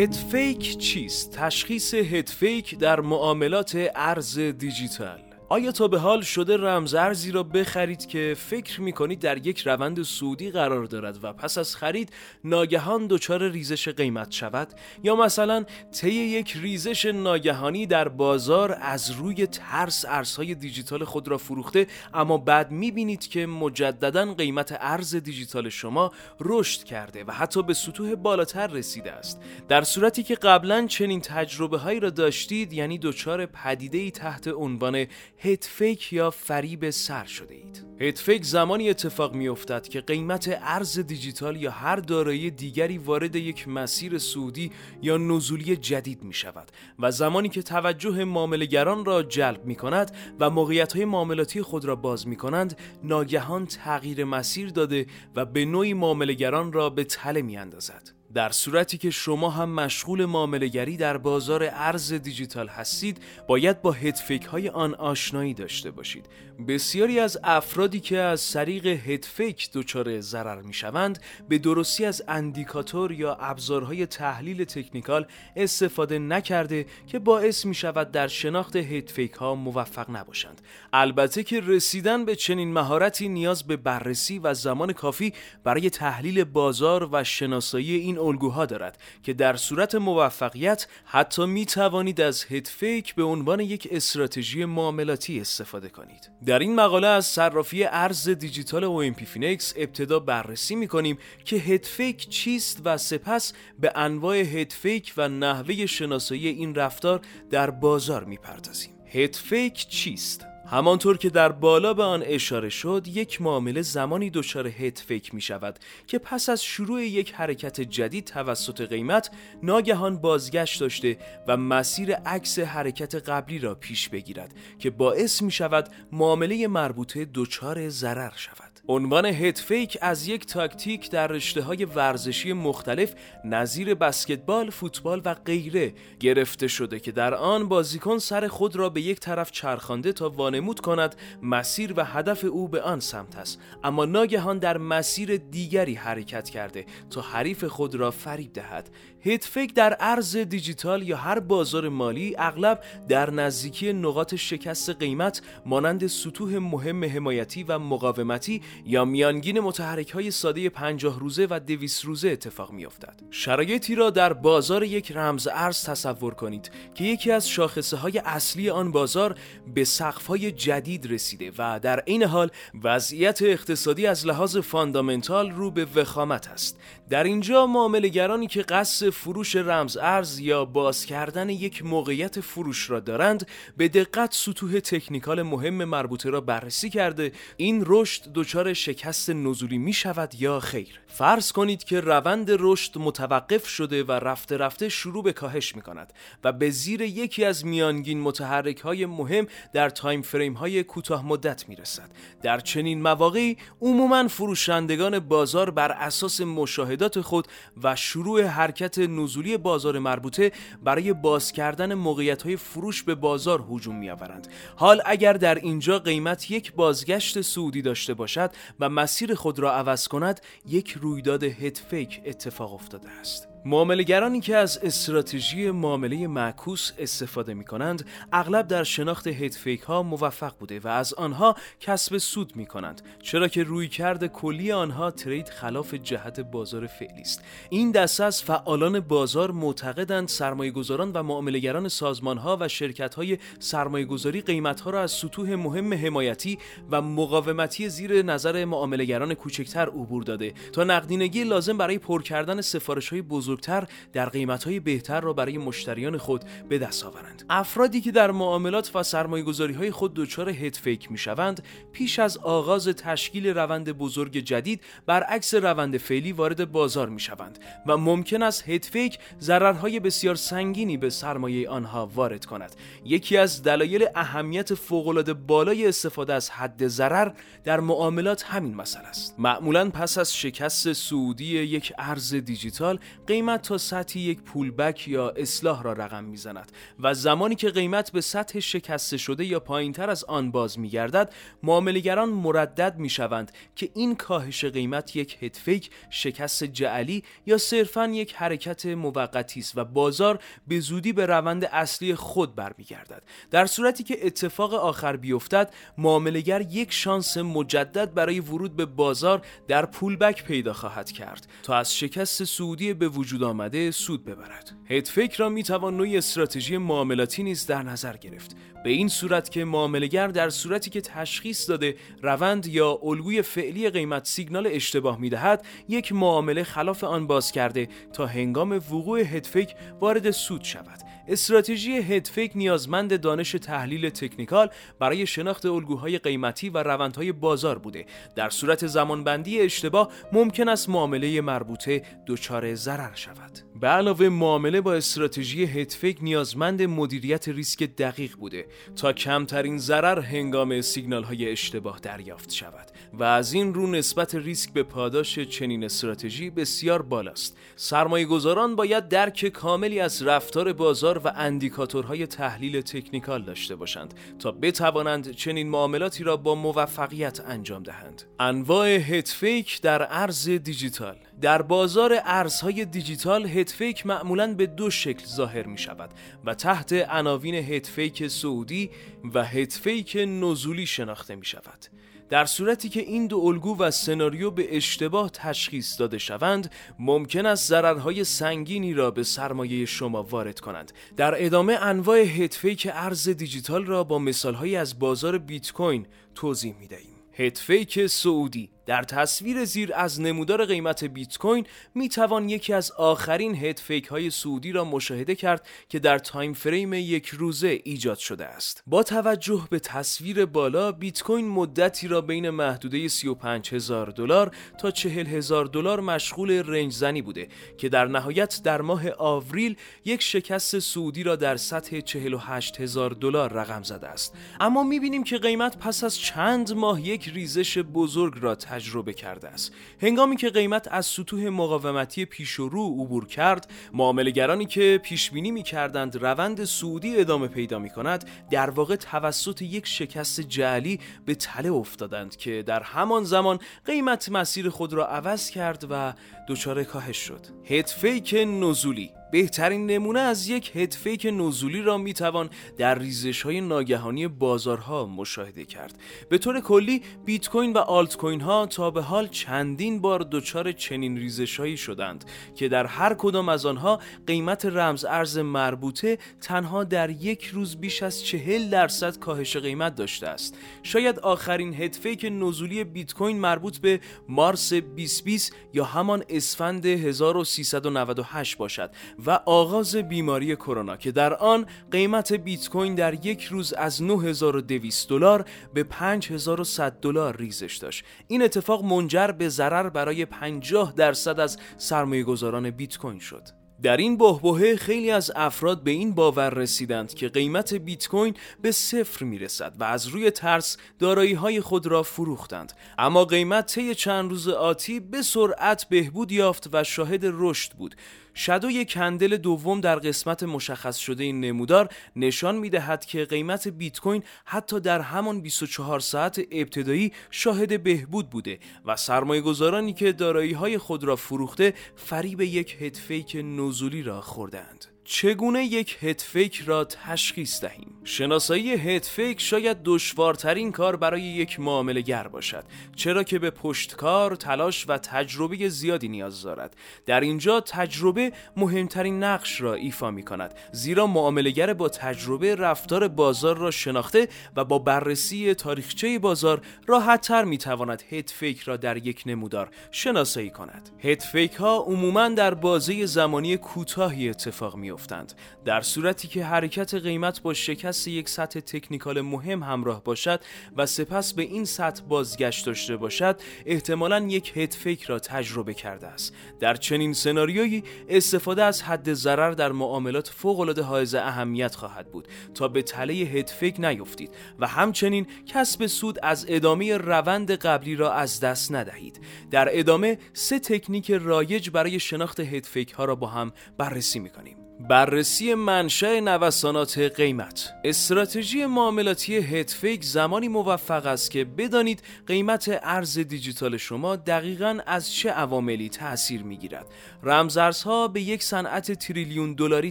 هدفیک چیست؟ تشخیص هدفیک در معاملات ارز دیجیتال آیا تا به حال شده رمزارزی را بخرید که فکر می‌کنید در یک روند سودی قرار دارد و پس از خرید ناگهان دچار ریزش قیمت شود؟ یا مثلا طی یک ریزش ناگهانی در بازار از روی ترس ارزهای دیجیتال خود را فروخته اما بعد می‌بینید که مجددا قیمت ارز دیجیتال شما رشد کرده و حتی به سطوح بالاتر رسیده است. در صورتی که قبلا چنین تجربه هایی را داشتید یعنی دچار پدیده ای تحت عنوان هدفیک یا فریب سر شده اید هدفیک زمانی اتفاق می افتد که قیمت ارز دیجیتال یا هر دارایی دیگری وارد یک مسیر سودی یا نزولی جدید می شود و زمانی که توجه معاملهگران را جلب می کند و موقعیت های معاملاتی خود را باز می کنند ناگهان تغییر مسیر داده و به نوعی معاملهگران را به تله می اندازد. در صورتی که شما هم مشغول معاملهگری در بازار ارز دیجیتال هستید باید با هدفیک های آن آشنایی داشته باشید. بسیاری از افرادی که از طریق هدفیک دچار ضرر می شوند به درستی از اندیکاتور یا ابزارهای تحلیل تکنیکال استفاده نکرده که باعث می شود در شناخت هدفیک ها موفق نباشند. البته که رسیدن به چنین مهارتی نیاز به بررسی و زمان کافی برای تحلیل بازار و شناسایی این الگوها دارد که در صورت موفقیت حتی می توانید از head fake به عنوان یک استراتژی معاملاتی استفاده کنید در این مقاله از صرافی ارز دیجیتال OMP فینکس ابتدا بررسی می کنیم که head fake چیست و سپس به انواع head fake و نحوه شناسایی این رفتار در بازار می پردازیم هدفیک چیست؟ همانطور که در بالا به آن اشاره شد یک معامله زمانی دچار هت فیک می شود که پس از شروع یک حرکت جدید توسط قیمت ناگهان بازگشت داشته و مسیر عکس حرکت قبلی را پیش بگیرد که باعث می شود معامله مربوطه دچار ضرر شود. عنوان هد فیک از یک تاکتیک در رشته های ورزشی مختلف نظیر بسکتبال، فوتبال و غیره گرفته شده که در آن بازیکن سر خود را به یک طرف چرخانده تا وانمود کند مسیر و هدف او به آن سمت است. اما ناگهان در مسیر دیگری حرکت کرده تا حریف خود را فریب دهد. هیتفیک در ارز دیجیتال یا هر بازار مالی اغلب در نزدیکی نقاط شکست قیمت مانند سطوح مهم حمایتی و مقاومتی یا میانگین متحرک های ساده 50 روزه و 200 روزه اتفاق می افتد. شرایطی را در بازار یک رمز ارز تصور کنید که یکی از شاخصه های اصلی آن بازار به سقف های جدید رسیده و در این حال وضعیت اقتصادی از لحاظ فاندامنتال رو به وخامت است. در اینجا معاملهگرانی که قصد فروش رمز ارز یا باز کردن یک موقعیت فروش را دارند به دقت سطوح تکنیکال مهم مربوطه را بررسی کرده این رشد دچار شکست نزولی می شود یا خیر؟ فرض کنید که روند رشد متوقف شده و رفته رفته شروع به کاهش می کند و به زیر یکی از میانگین متحرک های مهم در time frame های کوتاه مدت می رسد. در چنین مواقعی عموما فروشندگان بازار بر اساس مشاهدات خود و شروع حرکت نزولی بازار مربوطه برای باز کردن موقعیت های فروش به بازار هجوم می آورند. حال اگر در اینجا قیمت یک بازگشت صعودی داشته باشد و مسیر خود را عوض کند یک رویداد head fake اتفاق افتاده است. معاملهگرانی که از استراتژی معامله معکوس استفاده می کنند اغلب در شناخت هدفیک ها موفق بوده و از آنها کسب سود می کنند چرا که روی کرده کلی آنها ترید خلاف جهت بازار فعلی است. این دسته از فعالان بازار معتقدند سرمایه گذاران و معاملهگران سازمان ها و شرکت های سرمایه گذاری قیمت ها را از سطوح مهم حمایتی و مقاومتی زیر نظر معاملهگران کوچکتر عبور داده تا نقدینگی لازم برای پر کردن سفارش های بزرگ بزرگتر در قیمتهای بهتر را برای مشتریان خود به دست آورند. افرادی که در معاملات و سرمایه های خود دچار هد فیک می شوند پیش از آغاز تشکیل روند بزرگ جدید برعکس روند فعلی وارد بازار می شوند و ممکن است هد فیک ضررهای بسیار سنگینی به سرمایه آنها وارد کند. یکی از دلایل اهمیت فوقالعاده بالای استفاده از حد ضرر در معاملات همین مسئله است. معمولا پس از شکست سعودی یک ارز دیجیتال قیمت تا سطح یک پولبک یا اصلاح را رقم می‌زند و زمانی که قیمت به سطح شکسته شده یا پایینتر از آن باز میگردد معاملهگران مردد می‌شوند که این کاهش قیمت یک هدفیک شکست جعلی یا صرفا یک حرکت موقتی است و بازار به زودی به روند اصلی خود برمیگردد. در صورتی که اتفاق آخر بیفتد معاملهگر یک شانس مجدد برای ورود به بازار در پولبک پیدا خواهد کرد تا از شکست سعودی به وجود آمده سود ببرد. هدفیک را می‌توان نوعی استراتژی معاملاتی نیز در نظر گرفت. به این صورت که معاملهگر در صورتی که تشخیص داده روند یا الگوی فعلی قیمت سیگنال اشتباه می‌دهد یک معامله خلاف آن باز کرده تا هنگام وقوع هدفیک وارد سود شود. استراتژی هدفیک نیازمند دانش تحلیل تکنیکال برای شناخت الگوهای قیمتی و روندهای بازار بوده. در صورت زمانبندی اشتباه ممکن است معامله مربوطه دچار ضرر شود. به علاوه معامله با استراتژی head fake نیازمند مدیریت ریسک دقیق بوده تا کمترین ضرر هنگام سیگنال های اشتباه دریافت شود و از این رو نسبت ریسک به پاداش چنین استراتژی بسیار بالاست. سرمایه گذاران باید درک کاملی از رفتار بازار و اندیکاتورهای تحلیل تکنیکال داشته باشند تا بتوانند چنین معاملاتی را با موفقیت انجام دهند. انواع head fake در ارز دیجیتال در بازار ارزهای دیجیتال head fake معمولا به دو شکل ظاهر می شود و تحت عناوین هدفیک سعودی و هدفیک نزولی شناخته می شود در صورتی که این دو الگو و سناریو به اشتباه تشخیص داده شوند ممکن است ضررهای سنگینی را به سرمایه شما وارد کنند. در ادامه انواع هدفیک ارز دیجیتال را با مثالهایی از بازار بیت کوین توضیح می دهیم هدفیک سعودی در تصویر زیر از نمودار قیمت بیت کوین می توان یکی از آخرین head fake های صعودی را مشاهده کرد که در time frame یک روزه ایجاد شده است. با توجه به تصویر بالا بیت کوین مدتی را بین محدوده 35 هزار دلار تا 40 هزار دلار مشغول range زنی بوده که در نهایت در ماه آوریل یک شکست صعودی را در سطح 48 هزار دلار رقم زده است. اما می بینیم که قیمت پس از چند ماه یک ریزش بزرگ را تجربه کرده است. هنگامی که قیمت از سطوح مقاومتی پیش و رو عبور کرد معاملهگرانی که پیش بینی می کردند روند سعودی ادامه پیدا می کند در واقع توسط یک شکست جعلی به تله افتادند که در همان زمان قیمت مسیر خود را عوض کرد و دچار کاهش شد. هدفیک نزولی بهترین نمونه از یک هدفیک نزولی را می‌توان در ریزش های ناگهانی بازارها مشاهده کرد. به طور کلی بیت کوین و آلت کوین ها تا به حال چندین بار دچار چنین ریزش هایی شدند که در هر کدام از آنها قیمت رمز ارز مربوطه تنها در یک روز بیش از چهل درصد کاهش قیمت داشته است. شاید آخرین هدفیک نزولی بیت کوین مربوط به مارس 2020 یا همان اسفند 1398 باشد. و آغاز بیماری کرونا که در آن قیمت بیت کوین در یک روز از 9200 دلار به 5100 دلار ریزش داشت. این اتفاق منجر به ضرر برای 50 درصد از سرمایه‌گذاران بیت کوین شد. در این بهبهه خیلی از افراد به این باور رسیدند که قیمت بیت کوین به صفر می‌رسد و از روی ترس دارایی های خود را فروختند. اما قیمت طی چند روز آتی به سرعت بهبود یافت و شاهد رشد بود. شدوی کندل دوم در قسمت مشخص شده این نمودار نشان می دهد که قیمت بیت کوین حتی در همان 24 ساعت ابتدایی شاهد بهبود بوده و سرمایه گذارانی که دارایی های خود را فروخته فریب یک هدفیک نزولی را خوردند. چگونه یک هدفیک را تشخیص دهیم؟ شناسایی هدفیک شاید دشوارترین کار برای یک معامله گر باشد چرا که به پشتکار تلاش و تجربه زیادی نیاز دارد. در اینجا تجربه مهمترین نقش را ایفا می کند زیرا معاملهگر با تجربه رفتار بازار را شناخته و با بررسی تاریخچه بازار راحتتر می تواند هدفیک را در یک نمودار شناسایی کند. هدفیک ها عموما در بازه زمانی کوتاهی اتفاق می یافتند. در صورتی که حرکت قیمت با شکست یک سطح تکنیکال مهم همراه باشد و سپس به این سطح بازگشت داشته باشد احتمالا یک هد فیک را تجربه کرده است. در چنین سناریویی استفاده از حد ضرر در معاملات فوق العاده حائز اهمیت خواهد بود تا به تله هد فیک نیفتید و همچنین کسب سود از ادامه روند قبلی را از دست ندهید. در ادامه سه تکنیک رایج برای شناخت هد فیک ها را با هم بررسی می‌کنیم. بررسی منشأ نوسانات قیمت. استراتژی معاملاتی هدفیک زمانی موفق است که بدانید قیمت ارز دیجیتال شما دقیقا از چه عواملی تأثیر می‌گیرد. رمزارزها به یک صنعت تریلیون دلاری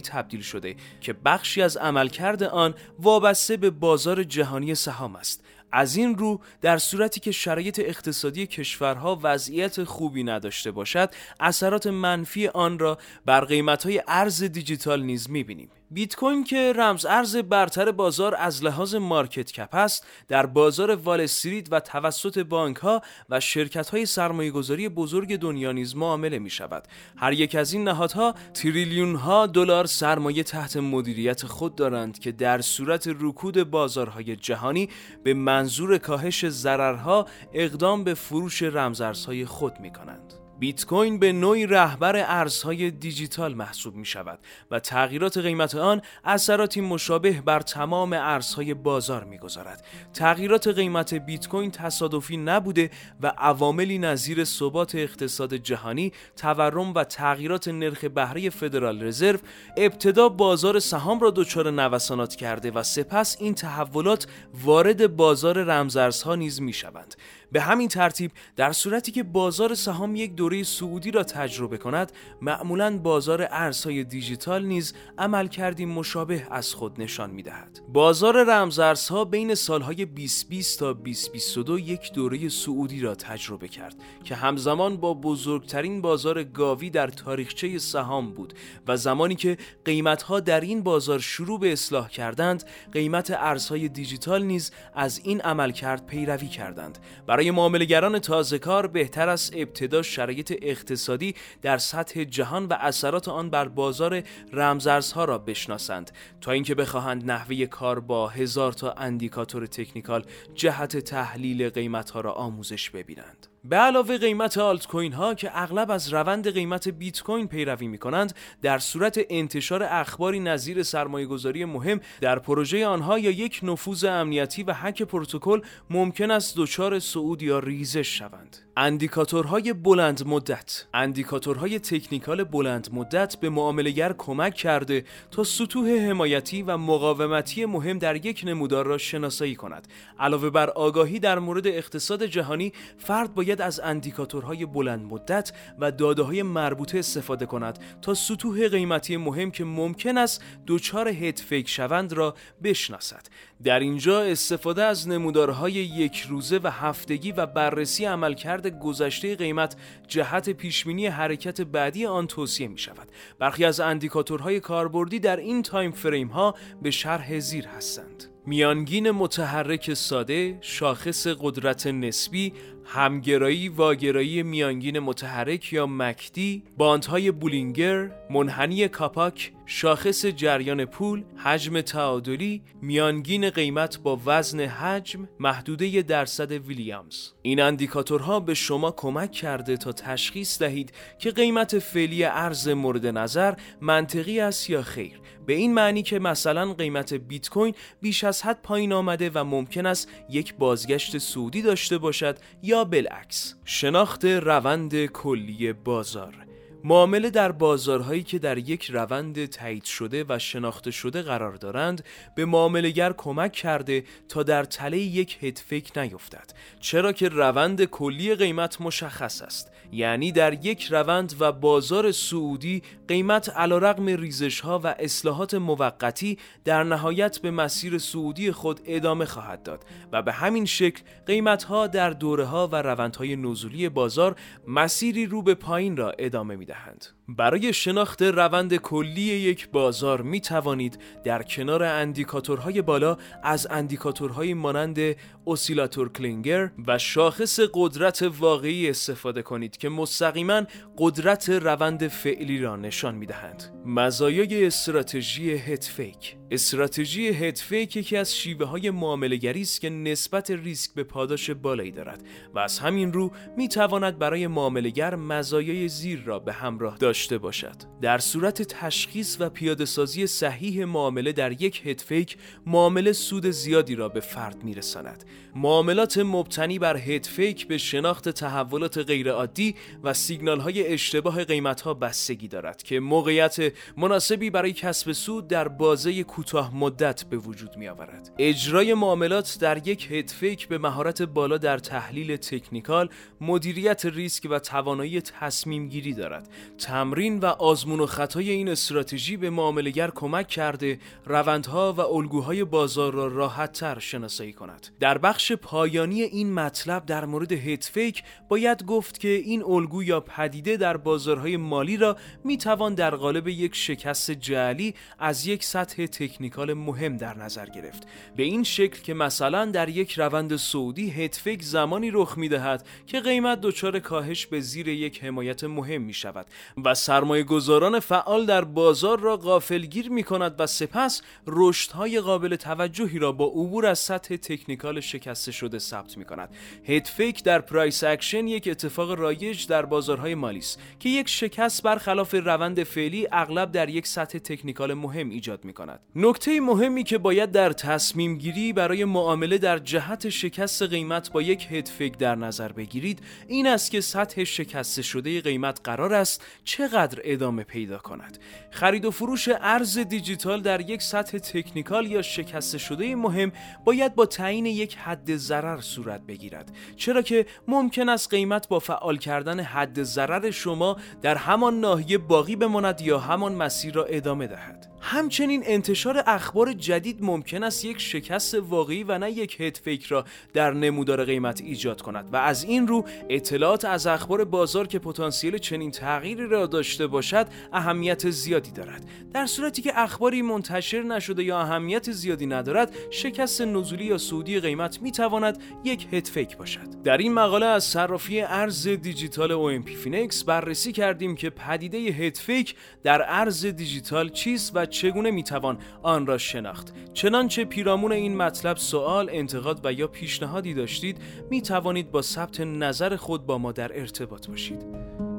تبدیل شده که بخشی از عملکرد آن وابسته به بازار جهانی سهام است. از این رو در صورتی که شرایط اقتصادی کشورها وضعیت خوبی نداشته باشد اثرات منفی آن را بر قیمت‌های ارز دیجیتال نیز می‌بینیم. بیت کوین که رمز ارز برتر بازار از لحاظ market cap است در بازار وال استریت و توسط بانک ها و شرکت های سرمایه گذاری بزرگ دنیا نیز معامله می شود هر یک از این نهادها تریلیون ها دلار سرمایه تحت مدیریت خود دارند که در صورت رکود بازارهای جهانی به منظور کاهش ضررها اقدام به فروش رمزارزهای خود می کنند بیت کوین به نوعی رهبر ارزهای دیجیتال محسوب می شود و تغییرات قیمت آن اثراتی مشابه بر تمام ارزهای بازار می گذارد. تغییرات قیمت بیت کوین تصادفی نبوده و عواملی نظیر ثبات اقتصاد جهانی، تورم و تغییرات نرخ بهره فدرال رزرو ابتدا بازار سهام را دچار نوسانات کرده و سپس این تحولات وارد بازار رمزارزها نیز می شوند. به همین ترتیب در صورتی که بازار سهام یک دوره سعودی را تجربه کند معمولا بازار ارزهای دیجیتال نیز عمل کردی مشابه از خود نشان می دهد. بازار رمزارزها بین سالهای 2020 تا 2022 یک دوره سعودی را تجربه کرد که همزمان با بزرگترین بازار گاوی در تاریخچه سهام بود و زمانی که قیمتها در این بازار شروع به اصلاح کردند قیمت ارزهای دیجیتال نیز از این عملکرد پیروی کردند برای معاملهگران تازه کار بهتر است ابتدا شرایط اقتصادی در سطح جهان و اثرات آن بر بازار رمزارزها را بشناسند. تا اینکه بخواهند نحوه کار با هزار تا اندیکاتور تکنیکال جهت تحلیل قیمتها را آموزش ببینند. به علاوه قیمت آلت کوین ها که اغلب از روند قیمت بیت کوین پیروی می کنند در صورت انتشار اخباری نظیر سرمایه گذاری مهم در پروژه آنها یا یک نفوذ امنیتی و حک پروتکل ممکن است دچار صعود یا ریزش شوند. اندیکاتورهای بلند مدت. اندیکاتورهای تکنیکال بلند مدت به معاملگر کمک کرده تا سطوح حمایتی و مقاومتی مهم در یک نمودار را شناسایی کند. علاوه بر آگاهی در مورد اقتصاد جهانی فرد باید از اندیکاتورهای بلند مدت و داده های مربوطه استفاده کند تا سطوح قیمتی مهم که ممکن است دچار head fake شوند را بشناسد. در اینجا استفاده از نمودارهای یک روزه و هفتگی و بررسی عملکرد گذشته قیمت جهت پیشبینی حرکت بعدی آن توصیه می شود. برخی از اندیکاتورهای کاربردی در این time frame ها به شرح زیر هستند. میانگین متحرک ساده، شاخص قدرت نسبی، همگرایی واگرایی میانگین متحرک یا مکدی، باندهای بولینگر، منحنی کاپاک، شاخص جریان پول، حجم تعادلی، میانگین قیمت با وزن حجم، محدوده درصد ویلیامز. این اندیکاتورها به شما کمک کرده تا تشخیص دهید که قیمت فعلی ارز مورد نظر منطقی است یا خیر. به این معنی که مثلا قیمت بیت کوین بیش از حد پایین آمده و ممکن است یک بازگشت سودی داشته باشد یا بالعکس. شناخت روند کلی بازار معامله در بازارهایی که در یک روند تایید شده و شناخته شده قرار دارند به معاملهگر کمک کرده تا در تله یک هدفک نیفتد. چرا که روند کلی قیمت مشخص است. یعنی در یک روند و بازار سعودی قیمت علیرغم ریزش ها و اصلاحات موقتی در نهایت به مسیر سعودی خود ادامه خواهد داد و به همین شکل قیمت ها در دوره ها و روندهای نزولی بازار مسیری رو به پایین را ادامه می دهند. برای شناخت روند کلی یک بازار می توانید در کنار اندیکاتورهای بالا از اندیکاتورهای مانند اوسیلاتور کلینگر و شاخص قدرت واقعی استفاده کنید که مستقیما قدرت روند فعلی را نشان می دهند. مزایای استراتژی هتفیک استراتژی هدفیک یکی از شیوه های معاملگری است که نسبت ریسک به پاداش بالایی دارد و از همین رو می تواند برای معاملگر مزایای زیر را به همراه داشته باشد. در صورت تشخیص و پیاده سازی صحیح معامله در یک هدفیک معامله سود زیادی را به فرد می رساند معاملات مبتنی بر هدفیک به شناخت تحولات غیرعادی و سیگنال های اشتباه قیمت ها بستگی دارد که موقعیت مناسبی برای کسب سود در بازه کوتاه مدت به وجود می آورد. اجرای معاملات در یک هدفیک به مهارت بالا در تحلیل تکنیکال، مدیریت ریسک و توانایی تصمیم گیری دارد. تمرین و آزمون و خطای این استراتژی به معاملگر کمک کرده روندها و الگوهای بازار را راحت تر شناسایی کند. در بخش پایانی این مطلب در مورد هدفیک باید گفت که این الگو یا پدیده در بازارهای مالی را می توان در قالب یک شکست جعلی از یک سطح تکنیکال مهم در نظر گرفت. به این شکل که مثلا در یک روند سعودی هتفک زمانی رخ می دهد که قیمت دچار کاهش به زیر یک حمایت مهم می شود و سرمایه گذاران فعال در بازار را غافلگیر می کند و سپس رشدهای قابل توجهی را با عبور از سطح تکنیکال شکسته شده ثبت می کند head fake در price action یک اتفاق رایج در بازارهای مالی است که یک شکست برخلاف روند فعلی اغلب در یک سطح تکنیکال مهم ایجاد می کند نکته مهمی که باید در تصمیم گیری برای معامله در جهت شکست قیمت با یک head fake در نظر بگیرید این است که سطح شکست شده قیمت قرار است چقدر ادامه پیدا کند. خرید و فروش ارز دیجیتال در یک سطح تکنیکال یا شکست شده مهم باید با تعیین یک حد ضرر صورت بگیرد. چرا که ممکن است قیمت با فعال کردن حد ضرر شما در همان ناحیه باقی بماند یا همان مسیر را ادامه دهد. همچنین انتشار اخبار جدید ممکن است یک شکست واقعی و نه یک هد فیک را در نمودار قیمت ایجاد کند و از این رو اطلاعات از اخبار بازار که پتانسیل چنین تغییری را داشته باشد اهمیت زیادی دارد. در صورتی که اخباری منتشر نشده یا اهمیت زیادی ندارد شکست نزولی یا صعودی قیمت می تواند یک head fake باشد. در این مقاله از صرافی ارز دیجیتال OMPFinex بررسی کردیم که پدیده head fake در ارز دیجیتال چیست و چگونه می‌توان آن را شناخت؟ چنانچه پیرامون این مطلب سوال انتقاد و یا پیشنهادی داشتید می توانید با ثبت نظر خود با ما در ارتباط باشید.